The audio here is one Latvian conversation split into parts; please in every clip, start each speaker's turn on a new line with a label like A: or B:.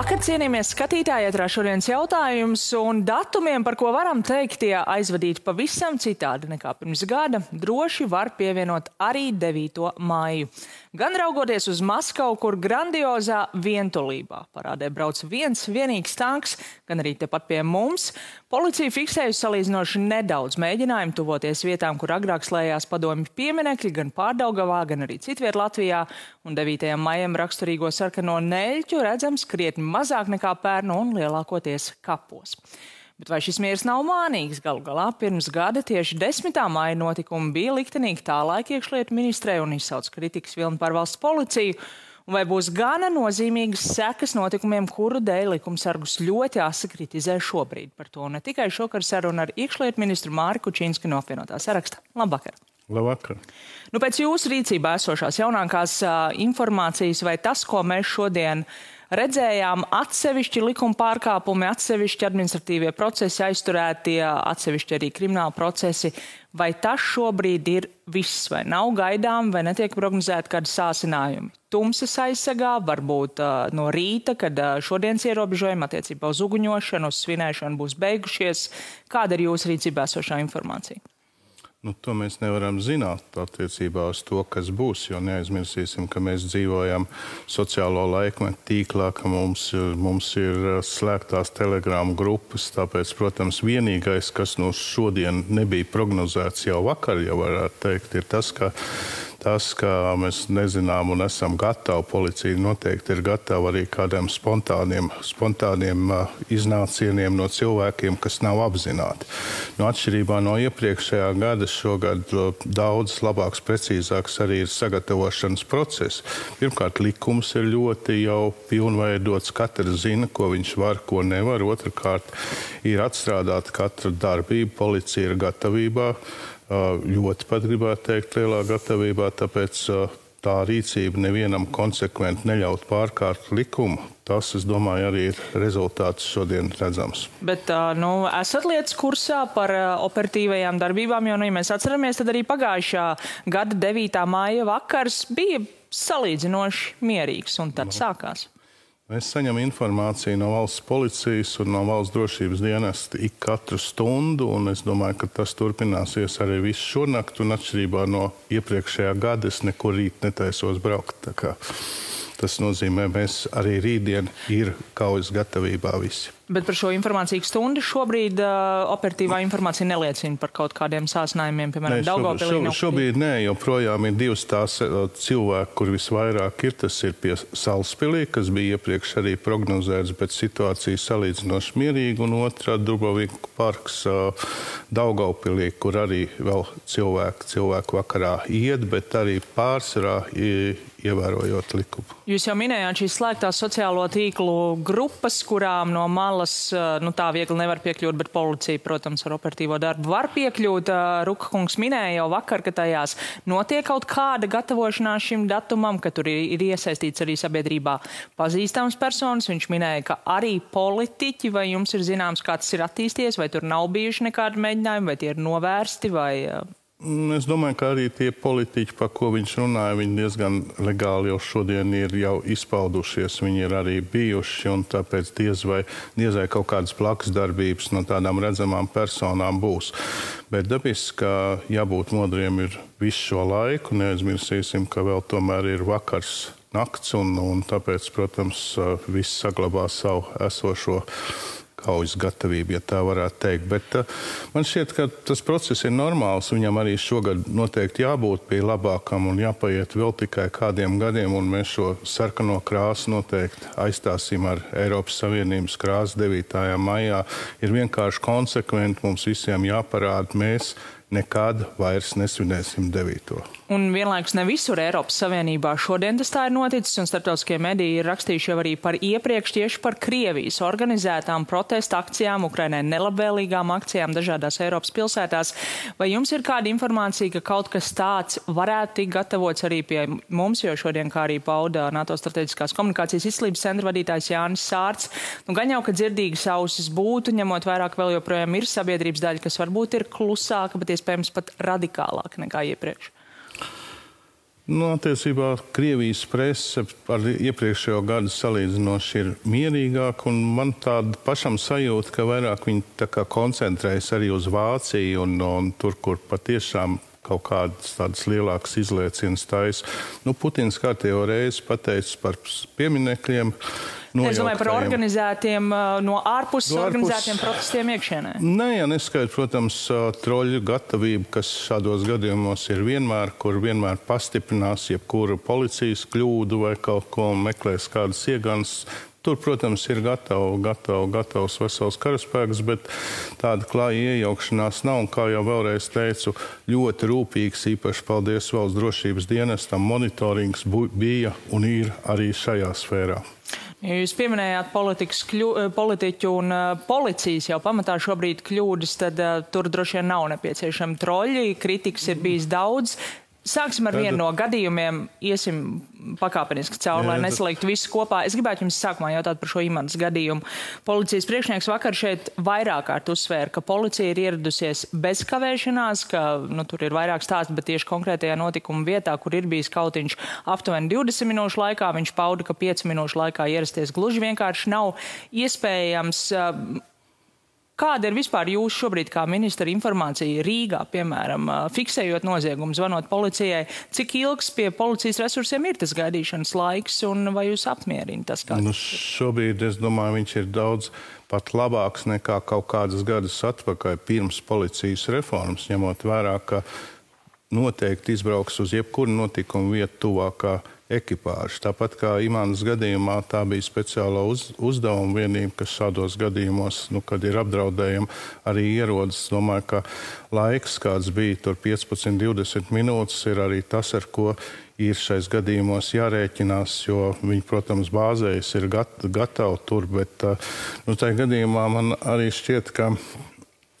A: Labvakar, cienījamies skatītāji, ietrā šodienas jautājums un datumiem, par ko varam teikt, tie aizvadīti pavisam citādi nekā pirms gada, droši var pievienot arī 9. māju. Gan raugoties uz Maskavu, kur grandiozā vientulībā parādē brauc viens vienīgs tanks, gan arī tepat pie mums, policija fiksējusi salīdzinoši nedaudz mēģinājumu tuvoties vietām, kur agrāk slēdzās padomju pieminekļi, gan Pārdaugavā, gan arī citviet Latvijā, un 9. maijam raksturīgo sarkano neļķu redzams krietni mazāk nekā pērnu un lielākoties kapos. Bet vai šis miers nav mānīgs? Galu galā pirms gada tieši 10. maija notikumi bija liktenīgi tā laika iekšlietu ministrē un izsauc kritikas vilni par valsts policiju. Vai būs gana nozīmīgas sekas notikumiem, kuru dēļ likumsargus ļoti asi kritizē šobrīd par to? Ne tikai šokar saruna ar iekšlietu ministru Māri Kučīnsku no apvienotā saraksta. Labvakar!
B: Labvakar.
A: Nu, pēc jūsu rīcībā esošās jaunākās uh, informācijas vai tas, ko mēs šodien redzējām, atsevišķi likuma pārkāpumi, atsevišķi administratīvie procesi aizturētie, atsevišķi arī krimināli procesi. Vai tas šobrīd ir viss, vai nav gaidām, vai netiek prognozēti kādi sāsinājumi? Tumsas aizsegā, varbūt uh, no rīta, kad uh, šodienas ierobežojumi attiecībā uz uguņošanu, uz svinēšanu būs beigušies. Kāda ir jūsu rīcībā esošā informācija?
B: Nu, to mēs nevaram zināt attiecībā uz to, kas būs. Jo neaizmirsīsim, ka mēs dzīvojam sociālo laikmetu tīklā, ka mums, mums ir slēgtās telegrāmu grupas. Tāpēc, protams, vienīgais, kas no šodien nebija prognozēts jau vakar, jau varētu teikt, ir tas, ka tas, ka mēs nezinām un esam gatavi, policija noteikti ir gatava arī kādiem spontāniem, spontāniem iznācieniem no cilvēkiem, kas nav apzināti. Nu, atšķirībā no iepriekšējā gada, šogad daudz labāks, precīzāks arī ir sagatavošanas process. Pirmkārt, likums ir ļoti jau pilnveidots, katrs zina, ko viņš var, ko nevar. Otrakārt, ir atstrādāta katra darbība, policija ir gatavībā ļoti pat gribētu teikt lielā gatavībā, tāpēc tā rīcība nevienam konsekventi neļaut pārkārt likumu. Tas, es domāju, arī ir rezultāts šodien redzams.
A: Bet, nu, esat lietas kursā par operatīvajām darbībām, jo, nu, ja mēs atceramies, tad arī pagājušā gada 9. māja vakars bija salīdzinoši mierīgs, un tad no. Nu. sākās.
B: Mēs saņemam informāciju no valsts policijas un no valsts drošības dienesta ik katru stundu, un es domāju, ka tas turpināsies arī visu šonakt, atšķirībā no iepriekšējā gada es nekur rīt netaisos braukt. Tas nozīmē, mēs arī rītdien ir kaujas gatavībā visi.
A: Bet par šo informāciju stundu šobrīd uh, operatīvā informācija neliecina par kaut kādiem sāsinājumiem, piemēram, Daugavpilī.
B: Šobrīd, šobrīd nē, joprojām ir divas tās cilvēki, kur visvairāk ir. Tas ir pie Salspilī, kas bija iepriekš arī prognozēts, bet situācija salīdzinoši mierīga, un otrā Dubrovika parks uh, Daugavpilī, kur arī vēl cilvēki, cilvēku vakarā iet, bet arī pārsvarā ievērojot likumu.
A: Jūs jau minējāt šīs slēgtās sociālo tīklu grupas, kurām no malas nu, tā viegli nevar piekļūt, bet policija, protams, ar operatīvo darbu var piekļūt. Ruka kungs minēja jau vakar, ka tajās notiek kaut kāda gatavošanās šim datumam, ka tur ir, ir iesaistīts arī sabiedrībā pazīstams personas. Viņš minēja, ka arī politiķi, vai jums ir zināms, kā tas ir attīstījies, vai tur nav bijuši nekādi mēģinājumi, vai tie ir novērsti, vai
B: es domāju, ka arī tie politiķi, par ko viņš runāja, viņi diezgan legāli jau šodien ir jau izpaudušies. Viņi ir arī bijuši, un tāpēc diez vai, diez vai kaut kādas blakus darbības no tādām redzamām personām būs. Bet dabiski, ka jābūt modriem ir visu šo laiku. Neaizmirsīsim, ka vēl tomēr ir vakars nakts, un, un tāpēc, protams, viss saglabā savu esošo kaujas gatavība, ja tā varētu teikt. Bet uh, man šķiet, ka tas process ir normāls. Viņam arī šogad noteikti jābūt pie labākam un jāpaiet vēl tikai kādiem gadiem, un mēs šo sarkano krāsu noteikti aizstāsim ar Eiropas Savienības krāsu 9. maijā. Ir vienkārši konsekventi mums visiem jāparāda, mēs nekad vairs nesvinēsim 9.
A: Un vienlaikus ne visur Eiropas Savienībā šodien tas tā ir noticis, un starptautiskie mediji ir rakstījuši jau arī par iepriekš tieši par Krievijas organizētām protesta akcijām, Ukrainai nelabvēlīgām akcijām dažādās Eiropas pilsētās. Vai jums ir kāda informācija, ka kaut kas tāds varētu tikt gatavots arī pie mums, jo šodien, kā arī pauda NATO strateģiskās komunikācijas izslības centra vadītājs Jānis Sārts, nu gan jau, ka dzirdīgas ausis būtu, ņemot vairāk vēl joprojām ir sabiedrības daļa, kas varbūt ir klusāka, bet iespējams pat radikālāka nekā iepriekš.
B: Nu, attiecībā Krievijas prese ar iepriekšējo gadu salīdzinoši ir mierīgāka, man tāda pašam sajūta, ka vairāk viņi koncentrējas arī uz Vāciju un, un tur, kur patiešām kaut kādas tādas lielākas izliecības taisa. Nu, Putins kārtējo reizi pateicis par pieminekļiem.
A: Es domāju par organizētiem, no ārpuses no organizētiem protestiem iekšienē.
B: Nē, ja neskaidrs, protams, troļu gatavība, kas šādos gadījumos ir vienmēr, kur vienmēr pastiprinās jebkuru policijas kļūdu vai kaut ko meklēs kādas ieganas Tur, protams, ir gatava, gatava, gatavs vesels karaspēks, bet tāda klāja iejaukšanās nav. Un, kā jau vēlreiz teicu, ļoti rūpīgs, īpaši paldies valsts drošības dienestam, monitorings bija un ir arī šajā sfērā.
A: Jūs pieminējāt kļu, politiķu un policijas jau pamatā šobrīd kļūdas, tad uh, tur droši vien nav nepieciešami troļi. Kritikas ir bijis daudz. Sāksim ar Tad... vienu no gadījumiem, iesim pakāpeniski cauri, lai nesaliktu visu kopā. Es gribētu jums sākumā jautāt par šo imants gadījumu. Policijas priekšnieks vakar šeit vairāk kārt uzsvēra, ka policija ir ieradusies bez kavēšanās, ka nu, tur ir vairāk stāstu, bet tieši konkrētajā notikuma vietā, kur ir bijis kautiņš aptuveni 20 minūšu laikā, viņš pauda, ka 5 minūšu laikā ierasties gluži vienkārši nav iespējams. Kāda ir vispār jūsu šobrīd kā ministra informācija Rīgā, piemēram, fiksējot noziegumu, zvanot policijai? Cik ilgs pie policijas resursiem ir tas gaidīšanas laiks un vai jūs apmierina tas?
B: Nu, šobrīd es domāju, viņš ir daudz pat labāks nekā kaut kādas gadus atpakaļ pirms policijas reformas, ņemot vērā, ka noteikti izbrauks uz jebkuru notikumu vietu tuvākā ekipāžu. Tāpat kā Imants gadījumā, tā bija speciāla uz, uzdevuma vienība, kas šādos gadījumos, nu, kad ir apdraudējumi, arī ierodas. Domāju, ka laiks, kāds bija tur 15, 20 minūtes, ir arī tas, ar ko ir šais gadījumos jārēķinās, jo viņi, protams, bāzējas ir gat, gatavi tur, bet nu, tajā gadījumā man arī šķiet, ka,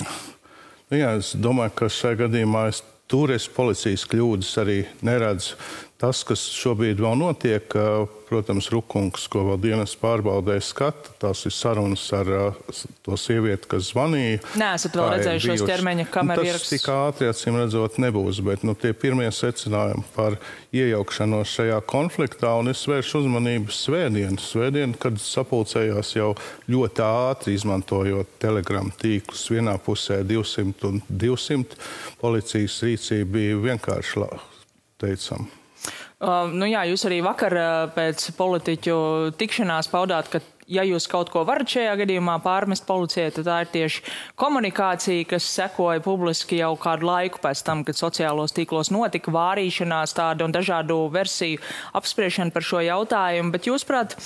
B: nu, jā, es domāju, ka šajā gadījumā es tur es policijas kļūdas arī neredzu. Tas, kas šobrīd vēl notiek, protams, Rukungs, ko vēl dienas pārbaudē skata, tās ir sarunas ar to sievieti, kas zvanīja.
A: Nē, esat vēl redzējuši šos ķermeņa nu, kameru
B: ierakstus. Tas tik ātri, acīm redzot, nebūs, bet nu, tie pirmie secinājumi par iejaukšanos šajā konfliktā, un es vēršu uzmanību svētdienu, svētdienu, kad sapulcējās jau ļoti ātri, izmantojot telegramu tīklus. Vienā pusē 200 un 200 policijas rīcība bija vienkārši teicama.
A: Uh, nu jā, jūs arī vakar uh, pēc politiķu tikšanās paudāt, ka ja jūs kaut ko varat šajā gadījumā pārmest policijai, tad tā ir tieši komunikācija, kas sekoja publiski jau kādu laiku pēc tam, kad sociālos tīklos notika vārīšanās tāda un dažādu versiju apspriešana par šo jautājumu. Bet jūs, prāt,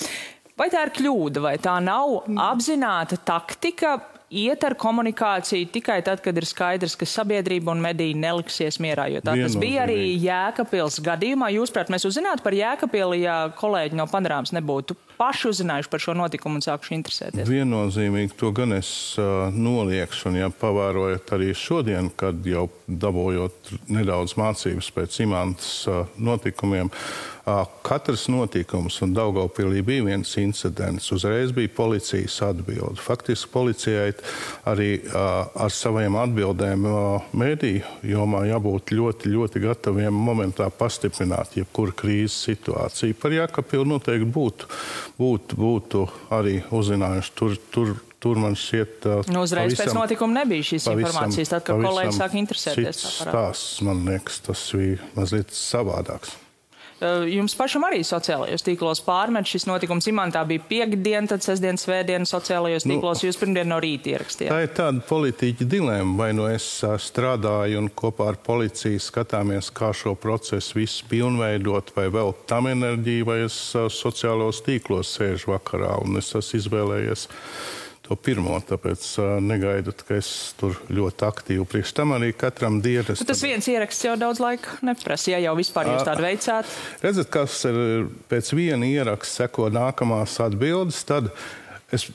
A: vai tā ir kļūda, vai tā nav apzināta taktika? Iet ar komunikāciju tikai tad, kad ir skaidrs, ka sabiedrība un mediji neliksies mierā. Jo tā tas bija arī Jēkabils gadījumā. Jūs, prāt, mēs uzzinātu par Jēkabili, ja kolēģi no panorāmas nebūtu paši uzzinājuši par šo notikumu un sākuši interesēties?
B: Viennozīmīgi to gan es uh, noliekšu, un ja pavērojat arī šodien, kad jau dabūjot nedaudz mācības pēc imantas uh, notikumiem, uh, katrs notikums, un Daugaupilī bija viens incidents, uzreiz bija policijas atbilde. Faktiski policijai arī ar saviem atbildēm mēdīju jomā jābūt ļoti, ļoti gataviem momentā pastiprināt jebkuru krīzes situāciju. Par Jākapilu noteikti būtu būtu, būtu arī uzzinājuši. Tur, tur, tur man šķiet,
A: nu, uzreiz pavisam, pēc notikuma nebija šīs pavisam, informācijas, tad, kad kolēģi sāk interesēties.
B: Tas stāsts, man liekas, tas bija mazliet savādāks.
A: Jums pašam arī sociālajos tīklos pārmet šis notikums. Imantā bija piekdiena, tad sestdiena, svētdiena sociālajos nu, tīklos. Nu, jūs pirmdien no rīta ierakstījāt.
B: Tā ir tāda politiķa dilēma. Vai nu es strādāju un kopā ar policiju skatāmies, kā šo procesu visu pilnveidot, vai vēl tam enerģiju, vai es sociālos tīklos sēžu vakarā un es esmu izvēlējies to pirmo. Tāpēc uh, negaidat, ka es tur ļoti aktīvi priekš tam arī katram dienas.
A: Tas viens ieraksts jau daudz laika neprasa, ja jau vispār jūs tādu veicāt.
B: Redzat, kas ir pēc viena ieraksta seko nākamās atbildes, tad es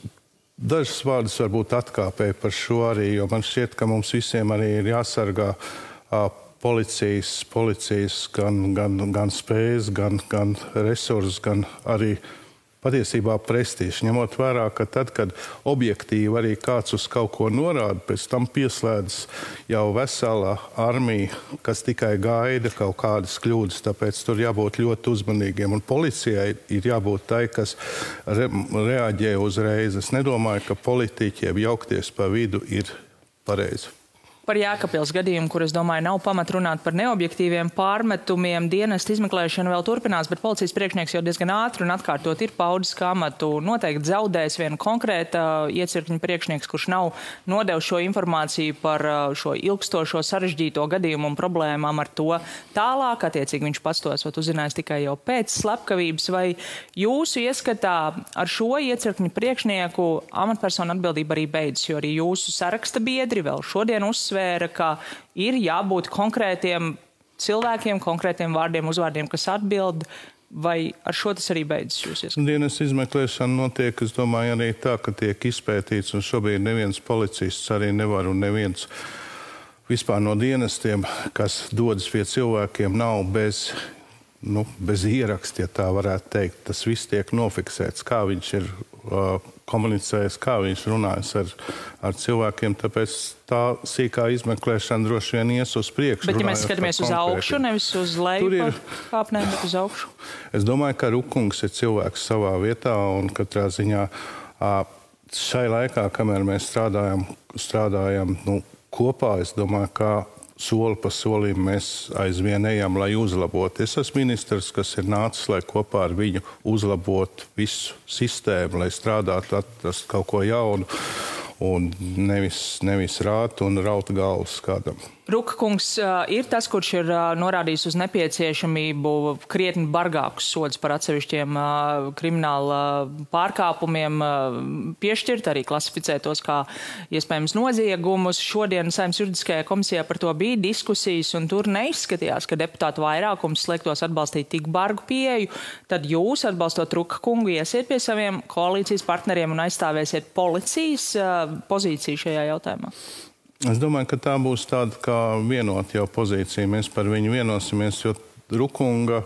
B: dažus vārdus varbūt atkāpēju par šo arī, jo man šķiet, ka mums visiem arī ir jāsargā uh, policijas, policijas gan, gan, gan spējas, gan, gan resursus, gan arī patiesībā prestižs. Ņemot vērā, ka tad, kad objektīvi arī kāds uz kaut ko norāda, pēc tam pieslēdzas jau vesela armija, kas tikai gaida kaut kādas kļūdas. Tāpēc tur jābūt ļoti uzmanīgiem. Un policijai ir jābūt tai, kas re reaģē uzreiz. Es nedomāju, ka politiķiem jaukties pa vidu ir pareizi.
A: Par Jēkabils gadījumu, kur es domāju, nav pamat runāt par neobjektīviem pārmetumiem, dienestu izmeklēšana vēl turpinās, bet policijas priekšnieks jau diezgan ātri un atkārtot ir paudis, ka amatu noteikti zaudēs viena konkrēta iecirkņa priekšnieks, kurš nav nodevis šo informāciju par uh, šo ilgstošo sarežģīto gadījumu un problēmām ar to tālāk. Attiecīgi viņš pats to esot uzzinājis tikai jau pēc slepkavības. Vai jūsu ieskatā ar šo iecirkņa priekšnieku amatpersonu atbildība arī beidzas, jo arī jūsu saraksta biedri vēl šodien uzsver uzsvēra, ka ir jābūt konkrētiem cilvēkiem, konkrētiem vārdiem, uzvārdiem, kas atbild. Vai ar šo tas arī beidzas?
B: Dienas izmeklēšana notiek, es domāju, arī tā, ka tiek izpētīts, un šobrīd neviens policists arī nevar un neviens vispār no dienestiem, kas dodas pie cilvēkiem, nav bez nu, bez ieraksta, ja tā varētu teikt. Tas viss tiek nofiksēts, kā viņš ir uh, komunicējis, kā viņš runājas ar, ar cilvēkiem. Tāpēc tā sīkā izmeklēšana droši vien ies uz priekšu.
A: Bet, ja mēs skatāmies uz augšu, nevis uz leju, ir... kāpnēm, bet uz augšu.
B: Es domāju, ka Rukungs ir cilvēks savā vietā un katrā ziņā šai laikā, kamēr mēs strādājam, strādājam nu, kopā, es domāju, ka soli pa solim mēs aizvien ejam, lai uzlabotu. Es esmu ministrs, kas ir nācis, lai kopā ar viņu uzlabotu visu sistēmu, lai strādātu, atrast kaut ko jaunu un nevis, nevis rāt un raut galvas kādam.
A: Rukakungs ir tas, kurš ir norādījis uz nepieciešamību krietni bargākus sodus par atsevišķiem krimināla pārkāpumiem piešķirt, arī klasificēt tos kā iespējams noziegumus. Šodien Saimnes juridiskajā komisijā par to bija diskusijas, un tur neizskatījās, ka deputātu vairākums sliektos atbalstīt tik bargu pieeju. Tad jūs, atbalstot Rukakungu, iesiet pie saviem koalīcijas partneriem un aizstāvēsiet policijas pozīciju šajā jautājumā.
B: Es domāju, ka tā būs tāda kā vienota jau pozīcija. Mēs par viņu vienosimies, jo Rukunga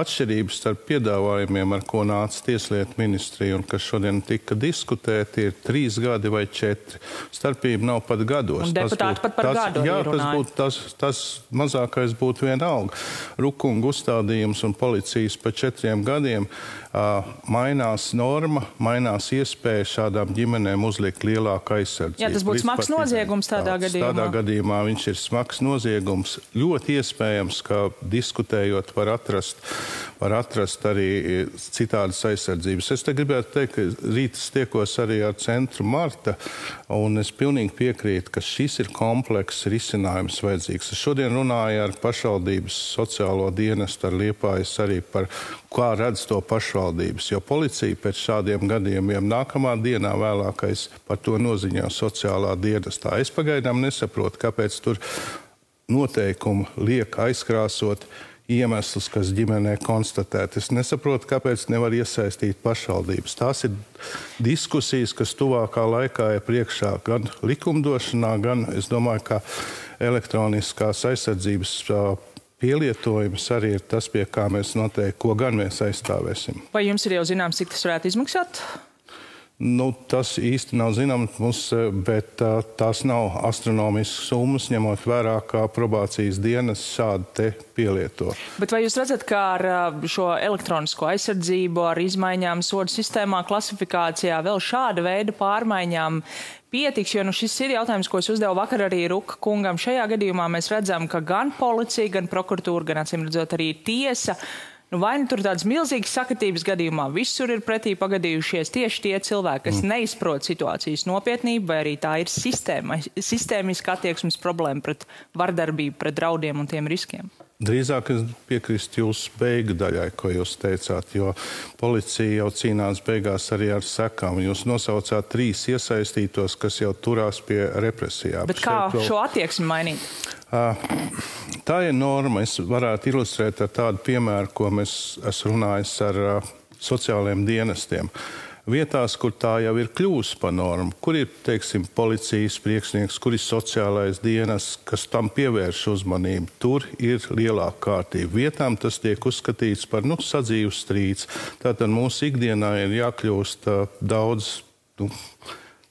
B: atšķirības starp piedāvājumiem, ar ko nāca Tieslietu ministrija un kas šodien tika diskutēti, ir trīs gadi vai četri. Starpība nav pat gados.
A: Un deputāti pat par
B: tas,
A: gadu.
B: Jā, tas būtu tas, tas mazākais būtu vienalga. Rukunga uzstādījums un policijas pa četriem gadiem uh, mainās norma, mainās iespēja šādām ģimenēm uzlikt lielāku aizsardzību.
A: Jā, tas būtu smags noziegums tādā
B: tāds,
A: gadījumā.
B: Tādā gadījumā viņš ir smags noziegums. Ļoti iespējams, ka diskutē meklējot, var atrast, var atrast arī citādas aizsardzības. Es te gribētu teikt, ka rīt tiekos arī ar centru Marta, un es pilnīgi piekrītu, ka šis ir komplekss risinājums vajadzīgs. Es šodien runāju ar pašvaldības sociālo dienestu, ar Liepājas arī par kā redz to pašvaldības, jo policija pēc šādiem gadījumiem nākamā dienā vēlākais par to noziņā sociālā dienestā. Es pagaidām nesaprotu, kāpēc tur noteikumi liek aizkrāsot iemeslus, kas ģimenē konstatēti. Es nesaprotu, kāpēc nevar iesaistīt pašvaldības. Tās ir diskusijas, kas tuvākā laikā ir priekšā gan likumdošanā, gan, es domāju, ka elektroniskās aizsardzības pielietojums arī ir tas, pie kā mēs noteikti, ko gan mēs aizstāvēsim.
A: Vai jums ir jau zināms, cik tas varētu izmaksāt?
B: Nu, tas īsti nav zināms mums, bet uh, tās nav astronomiskas summas, ņemot vērā, kā probācijas dienas šādi pielieto.
A: Bet vai jūs redzat, ka ar šo elektronisko aizsardzību, ar izmaiņām sodu sistēmā, klasifikācijā, vēl šāda veida pārmaiņām pietiks, jo nu, šis ir jautājums, ko es uzdevu vakar arī Ruka kungam. Šajā gadījumā mēs redzam, ka gan policija, gan prokuratūra, gan acīm redzot arī tiesa Nu, vai nu tur tādas milzīgas sakritības gadījumā visur ir pretī pagadījušies tieši tie cilvēki, kas mm. neizprot situācijas nopietnību, vai arī tā ir sistēma, sistēmiska attieksmes problēma pret vardarbību, pret draudiem un tiem riskiem?
B: Drīzāk es piekrītu jūsu beigu daļai, ko jūs teicāt, jo policija jau cīnās beigās arī ar sekām. Jūs nosaucāt trīs iesaistītos, kas jau turās pie represijām.
A: Bet kā Šeit, šo attieksmi mainīt?
B: Tā ir norma. Es varētu ilustrēt ar tādu piemēru, ko mēs esmu runājis ar sociālajiem dienestiem. Vietās, kur tā jau ir kļuvusi par normu, kur ir teiksim, policijas priekšnieks, kur ir sociālais dienas, kas tam pievērš uzmanību. Tur ir lielāka kārtība. Vietām tas tiek uzskatīts par nu, sadzīves strīds. Tātad mūsu ikdienā ir jākļūst uh, daudz. Nu,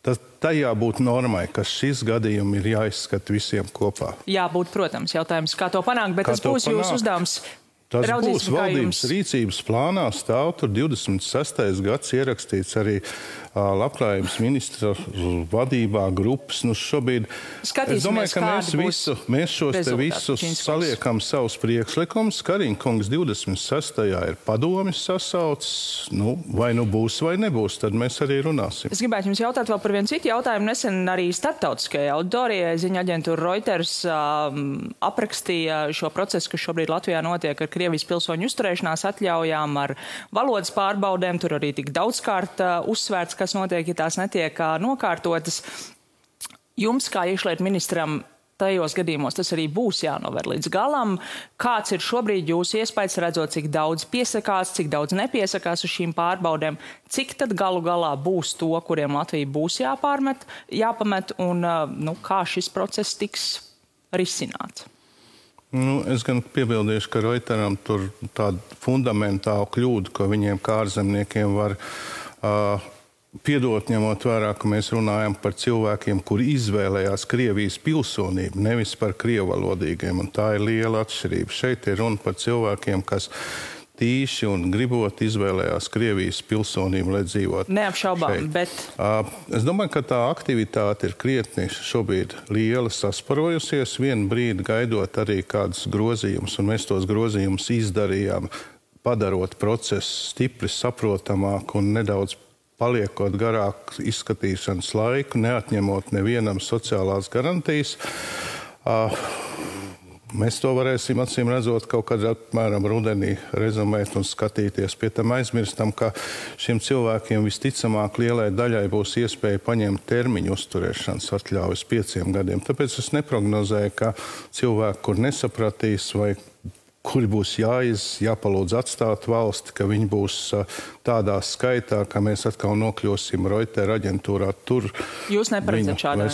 B: Tas, tajā būtu normai, ka šis gadījums ir jāizskata visiem kopā.
A: Jābūt, protams, jautājums, kā to panākt, bet kā tas būs panākt? jūsu uzdevums
B: Tas būs valdības jums... rīcības plānā, stāv tur 26. gads ierakstīts arī labklājības ministra vadībā grupas. Nu, šobrīd, es domāju, ka mēs, visu, mēs šos visus saliekam savus priekšlikumus. Kariņkungs 26. ir padomis sasaucis. Nu, vai nu būs, vai nebūs, tad mēs arī runāsim.
A: Es gribētu jums jautāt vēl par vienu citu jautājumu. Nesen arī starptautiskajai auditorijai ziņa aģentūra Reuters um, aprakstīja šo procesu, kas šobrīd Latvijā notiek ar Krievijas pilsoņu uzturēšanās atļaujām, ar valodas pārbaudēm. Tur arī tik daudzkārt uh, uzsvērts, kas notiek, ja tās netiek nokārtotas. Jums, kā iekšlietu ministram, tajos gadījumos tas arī būs jānover līdz galam. Kāds ir šobrīd jūsu iespējas, redzot, cik daudz piesakās, cik daudz nepiesakās uz šīm pārbaudēm, cik tad galu galā būs to, kuriem Latvija būs jāpārmet, jāpamet, un nu, kā šis process tiks risināts?
B: Nu, es gan piebildīšu, ka Reuteram tur tāda fundamentāla kļūda, ko viņiem kā ārzemniekiem var uh, piedot, ņemot vērā, ka mēs runājam par cilvēkiem, kuri izvēlējās Krievijas pilsonību, nevis par krievalodīgiem. Tā ir liela atšķirība. Šeit ir runa par cilvēkiem, kas tīši un gribot izvēlējās Krievijas pilsonību, lai dzīvotu.
A: Neapšaubām, bet.
B: Es domāju, ka tā aktivitāte ir krietni šobrīd liela sasparojusies, vienu brīdi gaidot arī kādus grozījumus, un mēs tos grozījumus izdarījām, padarot procesu stipri saprotamāku un nedaudz paliekot garāk izskatīšanas laiku, neatņemot nevienam sociālās garantijas. Uh, Mēs to varēsim, acīm redzot, kaut kad apmēram rudenī rezumēt un skatīties. Pie tam aizmirstam, ka šiem cilvēkiem visticamāk lielai daļai būs iespēja paņemt termiņu uzturēšanas atļaujas pieciem gadiem. Tāpēc es neprognozēju, ka cilvēki, kur nesapratīs vai kuri būs jāiz, jāpalūdz atstāt valsti, ka viņi būs tādā skaitā, ka mēs atkal nokļūsim Reutera aģentūrā. Tur
A: Jūs neparedzat šādu?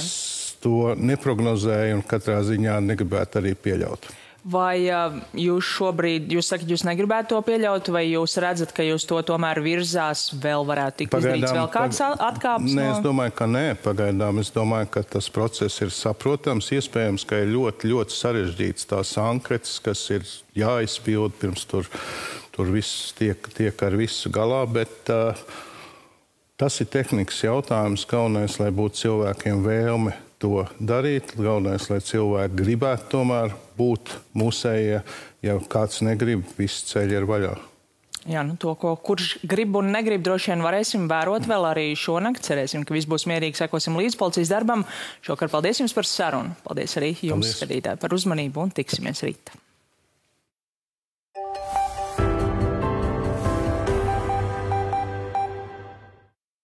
B: to neprognozēju un katrā ziņā negribētu arī pieļaut.
A: Vai jūs šobrīd, jūs sakat, jūs negribētu to pieļaut, vai jūs redzat, ka jūs to tomēr virzās, vēl varētu tikt pagaidām, izdarīts vēl kāds pag... atkāps?
B: Nē, no... es domāju, ka nē, pagaidām. Es domāju, ka tas process ir saprotams. Iespējams, ka ir ļoti, ļoti sarežģīts tās anketas, kas ir jāizpild pirms tur, tur viss tiek, tiek ar visu galā, bet uh, tas ir tehnikas jautājums. Galvenais, lai būtu cilvēkiem vēlme to darīt. Galvenais, lai cilvēki gribētu tomēr būt mūsējie. Ja kāds negrib, visi ceļi ir vaļā.
A: Jā, nu to, ko kurš grib un negrib, droši vien varēsim vērot vēl arī šonakt. Cerēsim, ka viss būs mierīgi, sekosim līdz policijas darbam. Šokar paldies jums par sarunu. Paldies arī jums, paldies. skatītāji, par uzmanību un tiksimies rīt.